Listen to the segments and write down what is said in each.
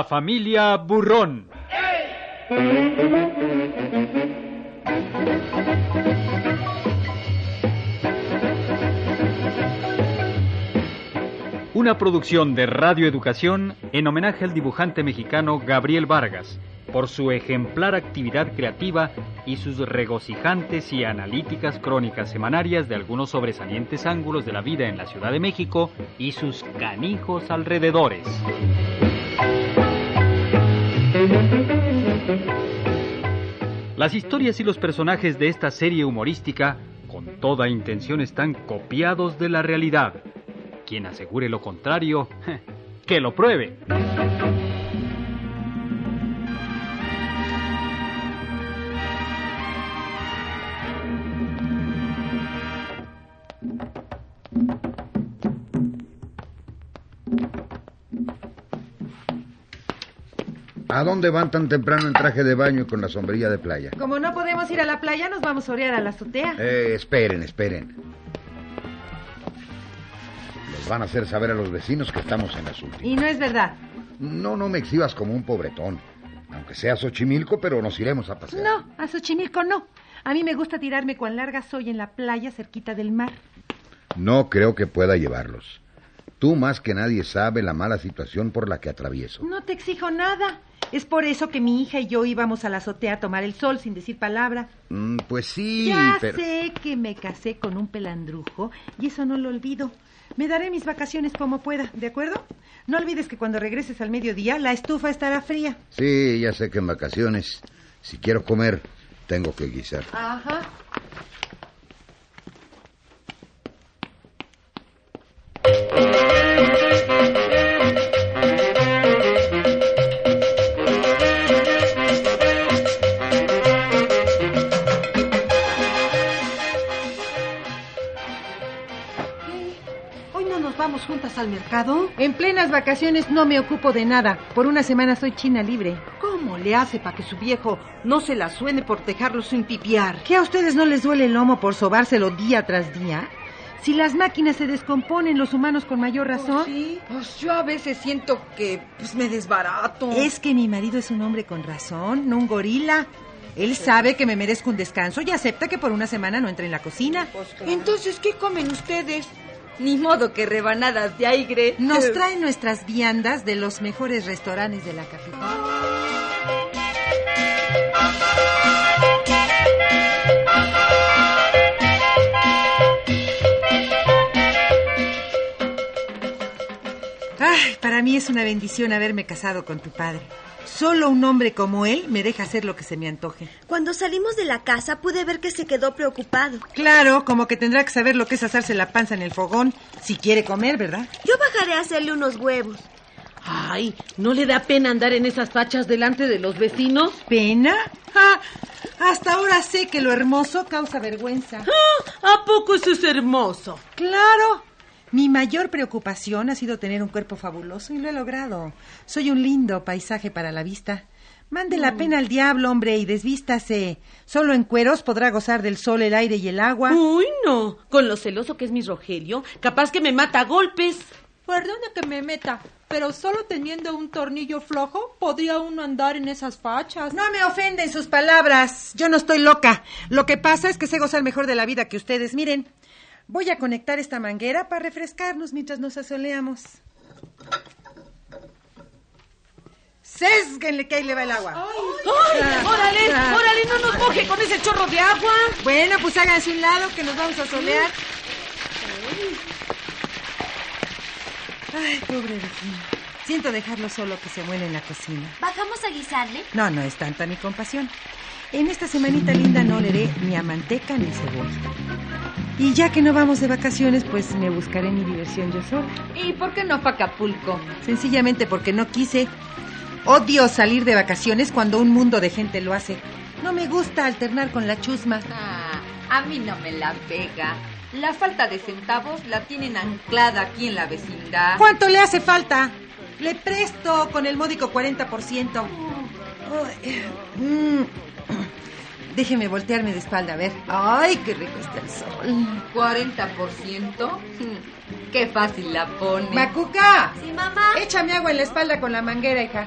La familia Burrón. Una producción de Radio Educación en homenaje al dibujante mexicano Gabriel Vargas por su ejemplar actividad creativa y sus regocijantes y analíticas crónicas semanarias de algunos sobresalientes ángulos de la vida en la Ciudad de México y sus canijos alrededores. Las historias y los personajes de esta serie humorística, con toda intención, están copiados de la realidad. Quien asegure lo contrario, que lo pruebe. ¿A dónde van tan temprano en traje de baño y con la sombrilla de playa? Como no podemos ir a la playa, nos vamos a orear a la azotea. Eh, esperen, esperen. Les van a hacer saber a los vecinos que estamos en azul. Y no es verdad. No, no me exhibas como un pobretón. Aunque sea Xochimilco, pero nos iremos a pasear. No, a Xochimilco no. A mí me gusta tirarme cuán larga soy en la playa cerquita del mar. No creo que pueda llevarlos. Tú más que nadie sabe la mala situación por la que atravieso. No te exijo nada. Es por eso que mi hija y yo íbamos a la azotea a tomar el sol sin decir palabra. Mm, pues sí, ya pero... sé que me casé con un pelandrujo y eso no lo olvido. Me daré mis vacaciones como pueda, ¿de acuerdo? No olvides que cuando regreses al mediodía la estufa estará fría. Sí, ya sé que en vacaciones, si quiero comer, tengo que guisar. Ajá. Juntas al mercado? En plenas vacaciones no me ocupo de nada. Por una semana soy china libre. ¿Cómo le hace para que su viejo no se la suene por dejarlo sin pipiar? ¿Qué a ustedes no les duele el lomo por sobárselo día tras día? Si las máquinas se descomponen, los humanos con mayor razón. Sí, pues yo a veces siento que pues, me desbarato. Es que mi marido es un hombre con razón, no un gorila. Él sabe que me merezco un descanso y acepta que por una semana no entre en la cocina. Entonces, ¿qué comen ustedes? Ni modo que rebanadas de aire. Nos traen nuestras viandas de los mejores restaurantes de la capital. Ay, para mí es una bendición haberme casado con tu padre. Solo un hombre como él me deja hacer lo que se me antoje. Cuando salimos de la casa pude ver que se quedó preocupado. Claro, como que tendrá que saber lo que es asarse la panza en el fogón si quiere comer, ¿verdad? Yo bajaré a hacerle unos huevos. Ay, ¿no le da pena andar en esas fachas delante de los vecinos? ¿Pena? Ah, hasta ahora sé que lo hermoso causa vergüenza. Ah, ¿A poco eso es hermoso? Claro. Mi mayor preocupación ha sido tener un cuerpo fabuloso y lo he logrado. Soy un lindo paisaje para la vista. Mande la pena al diablo, hombre, y desvístase. Solo en cueros podrá gozar del sol, el aire y el agua. Uy, no. Con lo celoso que es mi Rogelio, capaz que me mata a golpes. Perdone que me meta, pero solo teniendo un tornillo flojo podría uno andar en esas fachas. No me ofenden sus palabras. Yo no estoy loca. Lo que pasa es que sé gozar mejor de la vida que ustedes. Miren, voy a conectar esta manguera para refrescarnos mientras nos asoleamos. Sésguenle que ahí le va el agua. ¡Ay! ¡Órale! ¡Órale! ¡No nos moje con ese chorro de agua! Bueno, pues háganse un lado que nos vamos a solear. Ay, pobre vecino. Siento dejarlo solo que se muere en la cocina. ¿Bajamos a guisarle? No, no es tanta mi compasión. En esta semanita linda no le haré ni a manteca ni cebolla. Y ya que no vamos de vacaciones, pues me buscaré mi diversión yo sola. ¿Y por qué no para Acapulco? Sencillamente porque no quise. Odio salir de vacaciones cuando un mundo de gente lo hace. No me gusta alternar con la chusma. Ah, a mí no me la pega. La falta de centavos la tienen anclada aquí en la vecindad. ¿Cuánto le hace falta? Le presto con el módico 40%. Ay, mm. Déjeme voltearme de espalda, a ver. ¡Ay, qué rico está el sol! ¿40%? Mm. ¡Qué fácil la pone! ¡Macuca! Sí, mamá. Échame agua en la espalda con la manguera, hija.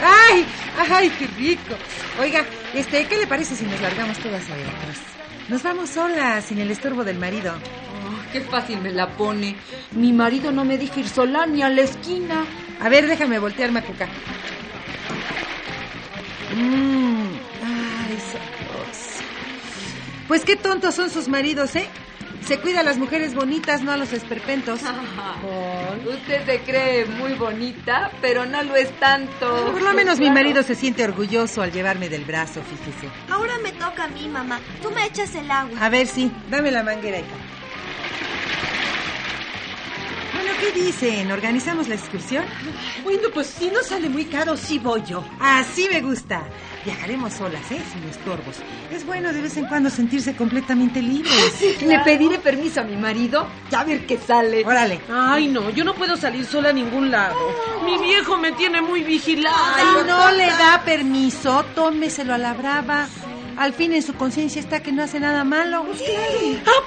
¡Ay! ¡Ay, qué rico! Oiga, este, ¿qué le parece si nos largamos todas a Veracruz? Nos vamos solas, sin el estorbo del marido. Oh, ¡Qué fácil me la pone! Mi marido no me deja ir sola ni a la esquina. A ver, déjame voltear, Macuca. Mmm, ay, sabroso. Pues qué tontos son sus maridos, ¿eh? Se cuida a las mujeres bonitas, no a los esperpentos. Usted se cree muy bonita, pero no lo es tanto. Por lo menos mi marido se siente orgulloso al llevarme del brazo, fíjese. Ahora me toca a mí, mamá. Tú me echas el agua. A ver, sí, dame la manguera, hija. ¿Qué dicen? ¿Organizamos la excursión? Bueno, pues si no sale muy caro, sí voy yo. Así me gusta. Viajaremos solas, ¿eh? Sin estorbos. Es bueno de vez en cuando sentirse completamente libres. Le pediré permiso a mi marido, ya a ver qué sale. Órale. Ay, no, yo no puedo salir sola a ningún lado. Mi viejo me tiene muy vigilada. Ay, no le da permiso, tómeselo a la brava. Al fin en su conciencia está que no hace nada malo.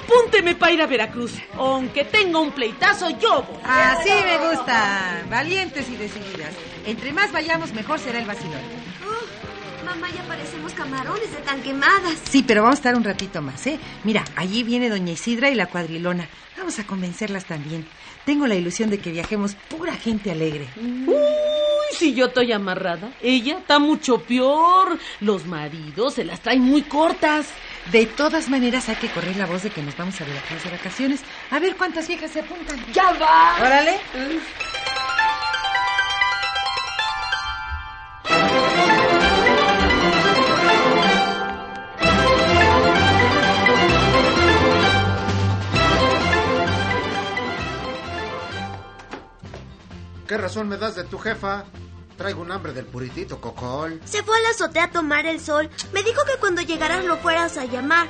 Apúnteme para ir a Veracruz. Aunque tenga un pleitazo, yo voy. Así me gusta. Valientes y decididas. Entre más vayamos, mejor será el vacilón. Oh, mamá, ya parecemos camarones de tan quemadas. Sí, pero vamos a estar un ratito más, ¿eh? Mira, allí viene doña Isidra y la cuadrilona. Vamos a convencerlas también. Tengo la ilusión de que viajemos pura gente alegre. Uy, si yo estoy amarrada, ella está mucho peor. Los maridos se las traen muy cortas. De todas maneras, hay que correr la voz de que nos vamos a Veracruz de vacaciones. A ver cuántas viejas se apuntan. ¡Ya va! Órale. ¿Qué razón me das de tu jefa? Traigo un hambre del puritito, cocol. Se fue a la azotea a tomar el sol. Me dijo que cuando llegaras lo fueras a llamar.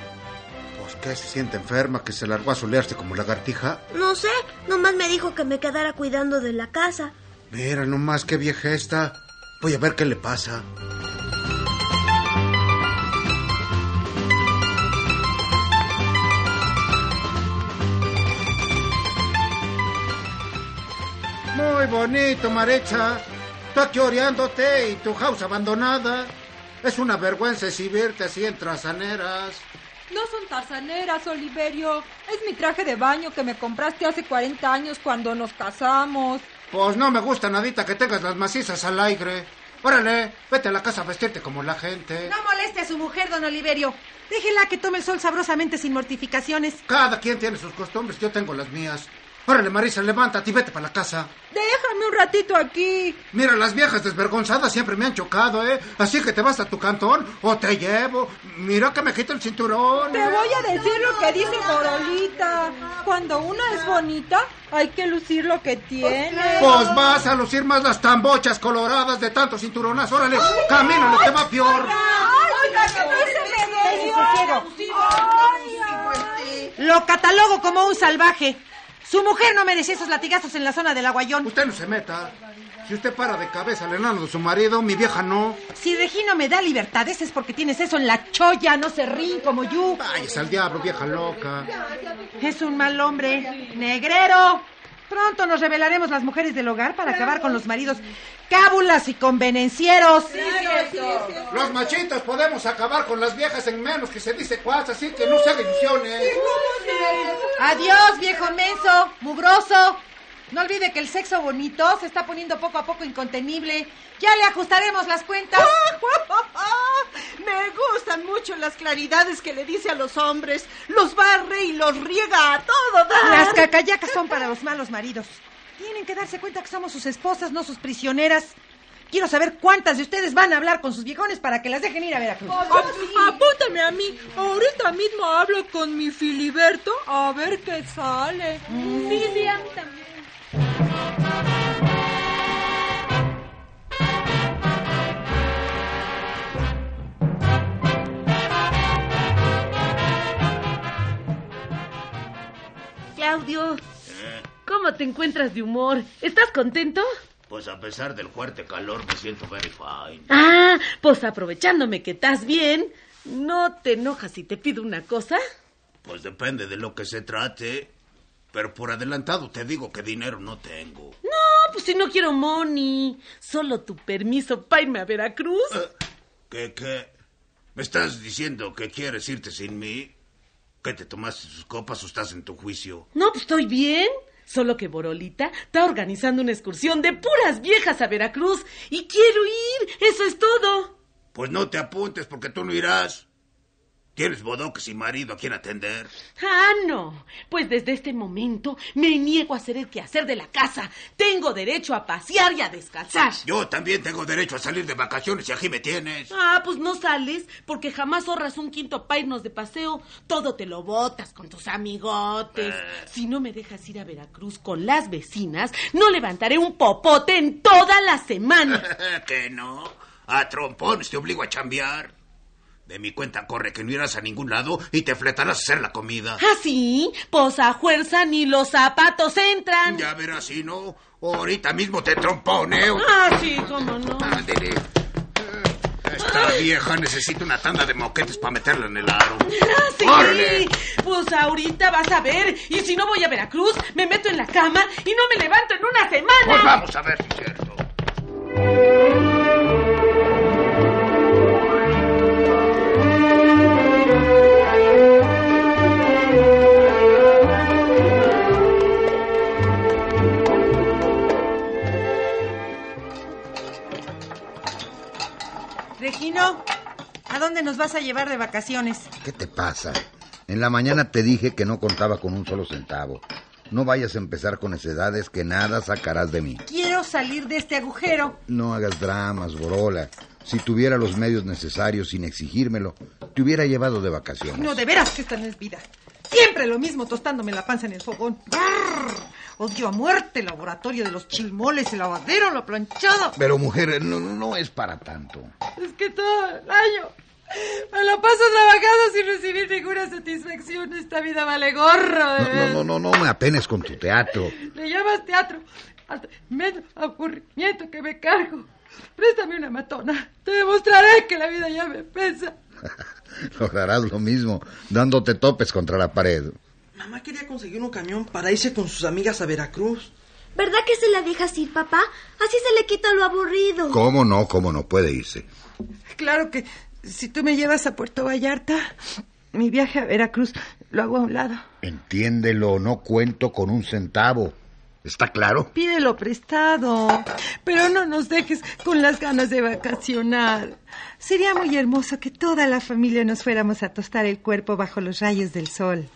Pues que se siente enferma, que se largó a solearse como lagartija. No sé, nomás me dijo que me quedara cuidando de la casa. Mira nomás qué vieja está. Voy a ver qué le pasa. Muy bonito, Marecha. Tú aquí oreándote y tu house abandonada. Es una vergüenza exhibirte así en trazaneras. No son tarzaneras, Oliverio. Es mi traje de baño que me compraste hace 40 años cuando nos casamos. Pues no me gusta nadita que tengas las macizas al aire. Órale, vete a la casa a vestirte como la gente. No moleste a su mujer, don Oliverio. Déjela que tome el sol sabrosamente sin mortificaciones. Cada quien tiene sus costumbres, yo tengo las mías. Órale, Marisa, levántate y vete para la casa. Déjame un ratito aquí. Mira, las viejas desvergonzadas siempre me han chocado, ¿eh? Así que te vas a tu cantón o te llevo. Mira que me quita el cinturón. Te ¿eh? voy a decir lo que dice Corolita. Cuando una es bonita, hay que lucir lo que tiene. Pues vas a lucir más las tambochas coloradas de tanto cinturonazo. Órale, camina, no te va peor. Lo catalogo como un salvaje. Su mujer no merecía esos latigazos en la zona del aguayón. Usted no se meta. Si usted para de cabeza al enano de su marido, mi vieja no. Si Regino me da libertades es porque tienes eso en la cholla, no se ríen como yo. Váyase al diablo, vieja loca. Es un mal hombre. Negrero. Pronto nos revelaremos las mujeres del hogar para acabar con los maridos cábulas y convenencieros. Los machitos podemos acabar con las viejas en menos que se dice cuas, así que no se haga ilusiones. Adiós, viejo menso, mugroso. No olvide que el sexo bonito se está poniendo poco a poco incontenible. Ya le ajustaremos las cuentas. Me gustan mucho las claridades que le dice a los hombres. Los barre y los riega a todo dar. Las cacayacas son para los malos maridos. Tienen que darse cuenta que somos sus esposas, no sus prisioneras. Quiero saber cuántas de ustedes van a hablar con sus viejones para que las dejen ir a Veracruz. Apúntame a mí. Ahorita mismo hablo con mi Filiberto a ver qué sale. Sí, a mí también. Claudio, ¿cómo te encuentras de humor? ¿Estás contento? Pues a pesar del fuerte calor me siento very fine. Ah, pues aprovechándome que estás bien, ¿no te enojas si te pido una cosa? Pues depende de lo que se trate. Pero por adelantado te digo que dinero no tengo. No, pues si no quiero money. Solo tu permiso para irme a Veracruz. ¿Qué, qué? ¿Me estás diciendo que quieres irte sin mí? ¿Que te tomaste sus copas o estás en tu juicio? No, pues estoy bien. Solo que Borolita está organizando una excursión de puras viejas a Veracruz y quiero ir. Eso es todo. Pues no te apuntes porque tú no irás. ¿Tienes bodoques y marido a quien atender? Ah, no. Pues desde este momento me niego a hacer el quehacer de la casa. Tengo derecho a pasear y a descansar. Yo también tengo derecho a salir de vacaciones y aquí me tienes. Ah, pues no sales porque jamás ahorras un quinto para irnos de paseo. Todo te lo botas con tus amigotes. Si no me dejas ir a Veracruz con las vecinas, no levantaré un popote en toda la semana. que no. A trompones te obligo a chambear. De mi cuenta corre que no irás a ningún lado y te fletarás a hacer la comida. ¿Ah, sí? Pues a fuerza ni los zapatos entran. Ya verás si no. Ahorita mismo te tromponeo. Ah, sí, cómo no. Ándele. Esta vieja necesita una tanda de moquetes para meterla en el aro. Ah, sí. ¡Órale! Pues ahorita vas a ver. Y si no voy a Veracruz, me meto en la cama y no me levanto en una semana. Pues vamos a ver si es cierto. Dónde nos vas a llevar de vacaciones? ¿Qué te pasa? En la mañana te dije que no contaba con un solo centavo. No vayas a empezar con necedades que nada sacarás de mí. Quiero salir de este agujero. No hagas dramas, Borola. Si tuviera los medios necesarios sin exigírmelo, te hubiera llevado de vacaciones. No, de veras que esta no es vida. Siempre lo mismo tostándome la panza en el fogón. Brrr. Odio a muerte el laboratorio de los chilmoles, el lavadero, lo planchado. Pero mujer, no, no es para tanto. Es que todo el año me la paso trabajando sin recibir ninguna satisfacción. Esta vida vale gorro, de No, no, no, no, no me apenes con tu teatro. Le llamas teatro al tremendo aburrimiento que me cargo. Préstame una matona. Te demostraré que la vida ya me pesa. Lograrás lo mismo, dándote topes contra la pared. Mamá quería conseguir un camión para irse con sus amigas a Veracruz. ¿Verdad que se la dejas ir, papá? Así se le quita lo aburrido. ¿Cómo no? ¿Cómo no? Puede irse. Claro que si tú me llevas a Puerto Vallarta, mi viaje a Veracruz lo hago a un lado. Entiéndelo, no cuento con un centavo. ¿Está claro? Pídelo prestado, pero no nos dejes con las ganas de vacacionar. Sería muy hermoso que toda la familia nos fuéramos a tostar el cuerpo bajo los rayos del sol.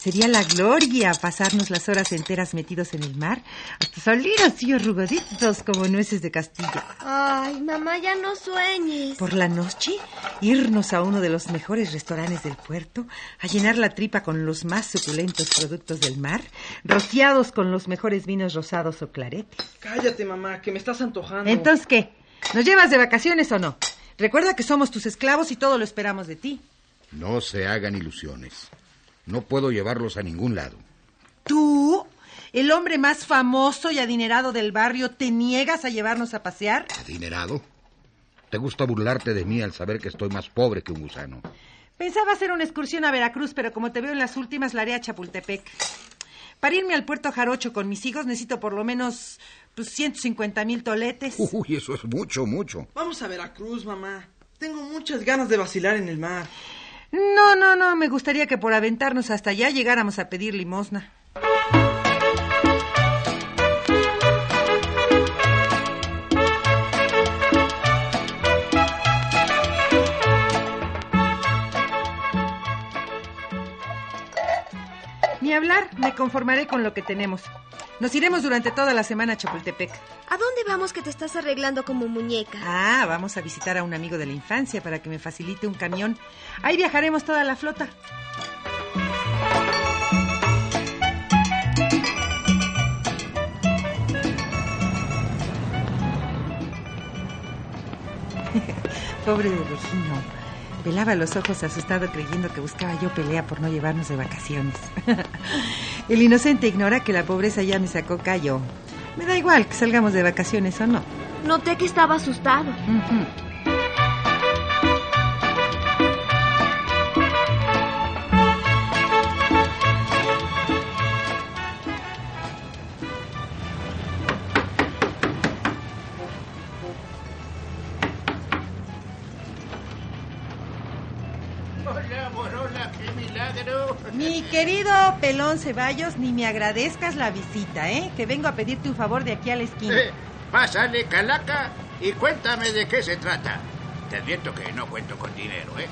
Sería la gloria pasarnos las horas enteras metidos en el mar hasta salir así arrugaditos como nueces de Castilla. Ay, mamá, ya no sueñes. Por la noche, irnos a uno de los mejores restaurantes del puerto, a llenar la tripa con los más suculentos productos del mar, rociados con los mejores vinos rosados o claretes. Cállate, mamá, que me estás antojando. Entonces, ¿qué? ¿Nos llevas de vacaciones o no? Recuerda que somos tus esclavos y todo lo esperamos de ti. No se hagan ilusiones. No puedo llevarlos a ningún lado. ¿Tú, el hombre más famoso y adinerado del barrio, te niegas a llevarnos a pasear? ¿Adinerado? ¿Te gusta burlarte de mí al saber que estoy más pobre que un gusano? Pensaba hacer una excursión a Veracruz, pero como te veo en las últimas, la haré a Chapultepec. Para irme al puerto Jarocho con mis hijos necesito por lo menos pues, 150 mil toletes. Uy, eso es mucho, mucho. Vamos a Veracruz, mamá. Tengo muchas ganas de vacilar en el mar. No, no, no, me gustaría que por aventarnos hasta allá llegáramos a pedir limosna. Ni hablar, me conformaré con lo que tenemos. Nos iremos durante toda la semana a Chapultepec. ¿A dónde vamos que te estás arreglando como muñeca? Ah, vamos a visitar a un amigo de la infancia para que me facilite un camión. Ahí viajaremos toda la flota. Pobre de Regino. Velaba los ojos asustado creyendo que buscaba yo pelea por no llevarnos de vacaciones. El inocente ignora que la pobreza ya me sacó callo. Me da igual que salgamos de vacaciones o no. Noté que estaba asustado. Ujú. Borola, qué milagro. Mi querido Pelón Ceballos, ni me agradezcas la visita, ¿eh? Que vengo a pedirte un favor de aquí a la esquina. Eh, pásale, calaca, y cuéntame de qué se trata. Te advierto que no cuento con dinero, ¿eh?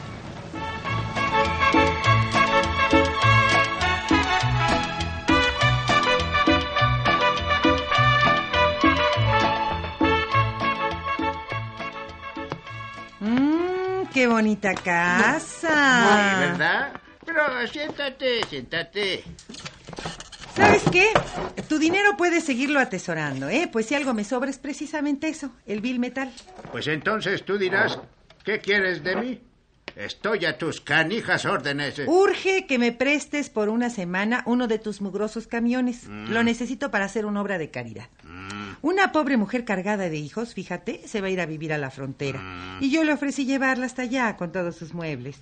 Bonita casa. Ay, ¿verdad? Pero siéntate, siéntate. ¿Sabes qué? Tu dinero puedes seguirlo atesorando, ¿eh? Pues si algo me sobra es precisamente eso, el bill metal. Pues entonces tú dirás, ¿qué quieres de mí? Estoy a tus canijas órdenes. Urge que me prestes por una semana uno de tus mugrosos camiones. Mm. Lo necesito para hacer una obra de caridad. Una pobre mujer cargada de hijos, fíjate, se va a ir a vivir a la frontera. Mm. Y yo le ofrecí llevarla hasta allá con todos sus muebles.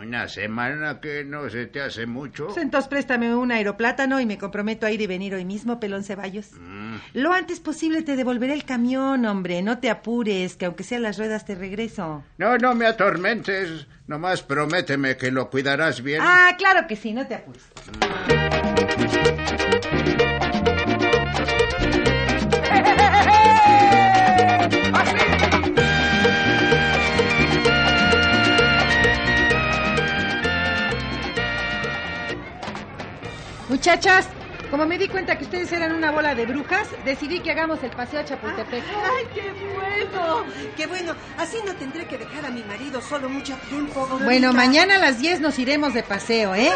Una semana que no se te hace mucho. Pues entonces préstame un aeroplátano y me comprometo a ir y venir hoy mismo, Pelón Ceballos. Mm. Lo antes posible te devolveré el camión, hombre. No te apures, que aunque sean las ruedas te regreso. No, no me atormentes. Nomás prométeme que lo cuidarás bien. Ah, claro que sí, no te apures. Muchachas, como me di cuenta que ustedes eran una bola de brujas, decidí que hagamos el paseo a Chapultepec. ¡Ay, qué bueno! Qué bueno, así no tendré que dejar a mi marido solo mucho tiempo. Gorolita. Bueno, mañana a las 10 nos iremos de paseo, ¿eh?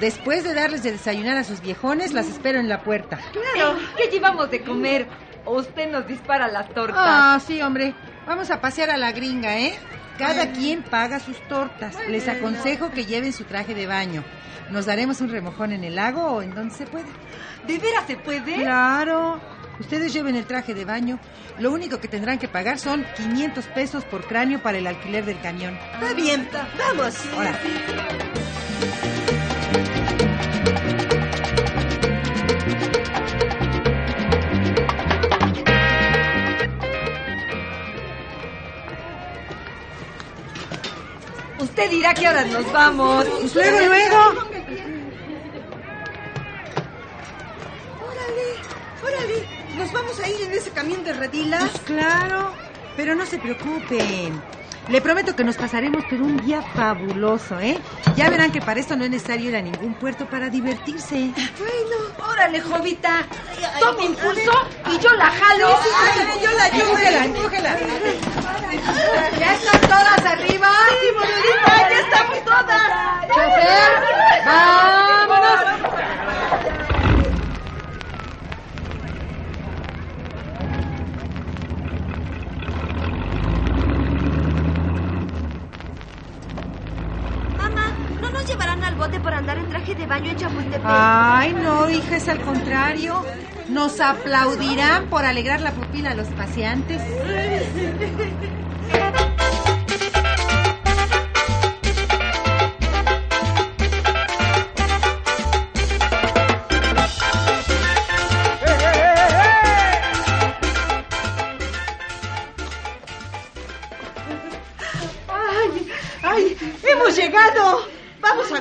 Después de darles de desayunar a sus viejones, las espero en la puerta. Claro. ¿Qué llevamos de comer? ¿O usted nos dispara las tortas? Ah, sí, hombre. Vamos a pasear a la gringa, ¿eh? Cada quien paga sus tortas. Les aconsejo que lleven su traje de baño. Nos daremos un remojón en el lago o en donde se pueda. ¿De veras se puede? Claro. Ustedes lleven el traje de baño. Lo único que tendrán que pagar son 500 pesos por cráneo para el alquiler del camión. Está bien, vamos. Ahora. Usted dirá que ahora nos vamos. Pues luego, luego. Órale, órale. ¿Nos vamos a ir en ese camión de redilas? Pues claro. Pero no se preocupen. Le prometo que nos pasaremos por un día fabuloso, ¿eh? Ya verán que para esto no es necesario ir a ningún puerto para divertirse. Bueno, Órale, jovita. Tome impulso y yo la jalo. órale, yo la ayudo. Empújela, empújela. ¿Ya están todas arriba? Sí, Bonolita, ya estamos ¡Vámonos! Mamá, ¿no nos llevarán al bote por andar en traje de baño en Chapultepec? Ay, no, hija, es al contrario. Nos aplaudirán por alegrar la pupila a los paseantes.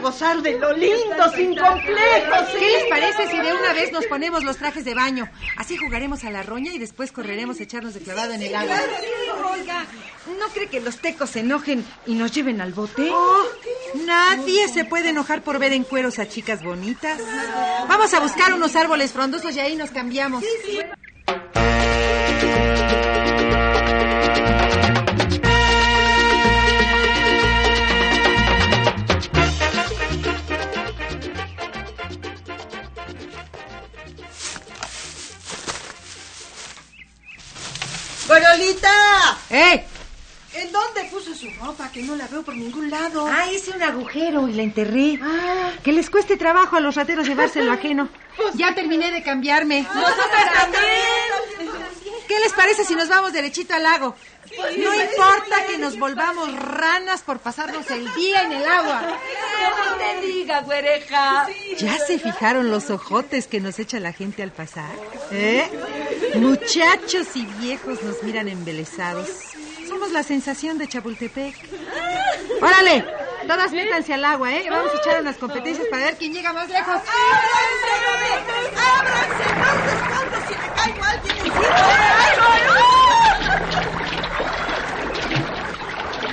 Gozar de lo lindo, sin complejos. ¿Qué les parece si de una vez nos ponemos los trajes de baño? Así jugaremos a la roña y después correremos a echarnos de clavado en el agua. Oiga, ¿no cree que los tecos se enojen y nos lleven al bote? Oh, nadie se puede enojar por ver en cueros a chicas bonitas. Vamos a buscar unos árboles frondosos y ahí nos cambiamos. ¡Gorolita! ¡Eh! ¿En dónde puso su ropa? Que no la veo por ningún lado. Ah, hice un agujero y la enterré. Que les cueste trabajo a los rateros llevarse lo ajeno. Ya terminé de cambiarme. Nosotras también. ¿Qué les parece si nos vamos derechito al lago? No importa que nos volvamos ranas por pasarnos el día en el agua. No te diga, güereja. ¿Ya se fijaron los ojotes que nos echa la gente al pasar? ¿Eh? Muchachos y viejos nos miran embelesados. Somos la sensación de Chapultepec. ¡Órale! Todas métanse al agua, ¿eh? Vamos a echar unas competencias para ver quién llega más lejos. ¡Ábranse! ¡No se si me caigo a alguien!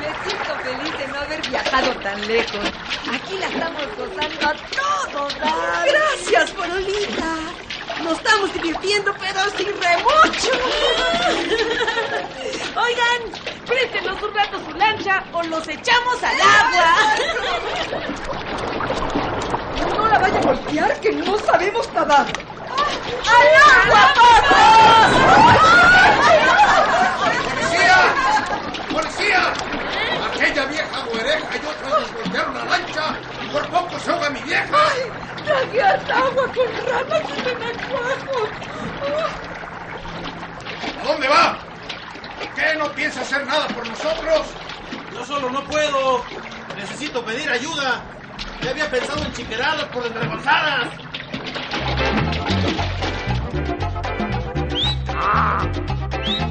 Me siento feliz de no haber viajado tan lejos. Aquí la estamos gozando a todo dar. ¡Gracias, Porolita! Nos estamos divirtiendo, pero sin remucho. Oigan, préstenos un rato su lancha o los echamos al agua. No la vaya a golpear, que no sabemos nadar. ¡Al agua, ¡Policía! ¡Policía! Aquella vieja güereja y otros nos voltearon la lancha y por poco se ahoga mi vieja. Tragué hasta agua con ramas y renacuajos. ¿A dónde va? ¿Qué no piensa hacer nada por nosotros? Yo solo no puedo. Necesito pedir ayuda. Ya había pensado en chiqueradas por desvergonzadas. ¡Ey,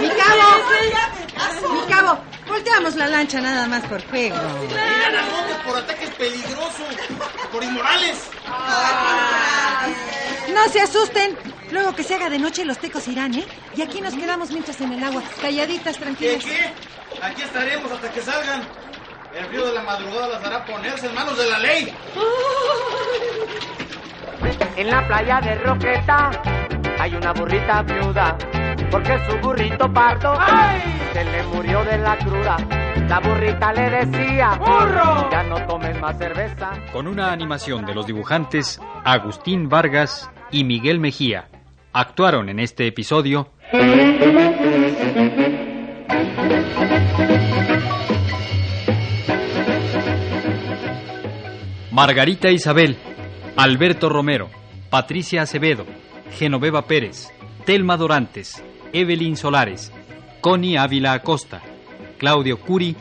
¡Mi cabo! ¡Mi cabo! Volteamos la lancha nada más por juego. ¡Miran a López por ataques peligrosos! ¡Por inmorales! No se asusten. Luego que se haga de noche los tecos irán, ¿eh? Y aquí nos quedamos mientras en el agua. Calladitas, ¿Qué, tranquilas. qué? Aquí estaremos hasta que salgan. El frío de la madrugada las hará ponerse en manos de la ley. En la playa de Roqueta hay una burrita viuda, porque su burrito pardo se le murió de la cruda. La burrita le decía, ¡burro! Ya no tomes más cerveza. Con una animación de los dibujantes Agustín Vargas y Miguel Mejía. Actuaron en este episodio Margarita Isabel, Alberto Romero, Patricia Acevedo, Genoveva Pérez, Telma Dorantes, Evelyn Solares, Connie Ávila Acosta, Claudio Curi,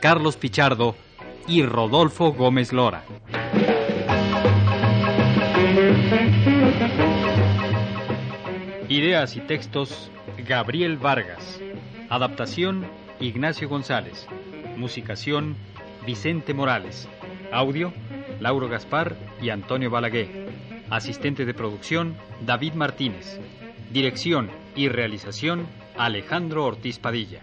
Carlos Pichardo y Rodolfo Gómez Lora. Ideas y textos Gabriel Vargas. Adaptación Ignacio González. Musicación Vicente Morales. Audio Lauro Gaspar y Antonio Balaguer. Asistente de producción David Martínez. Dirección y realización Alejandro Ortiz Padilla.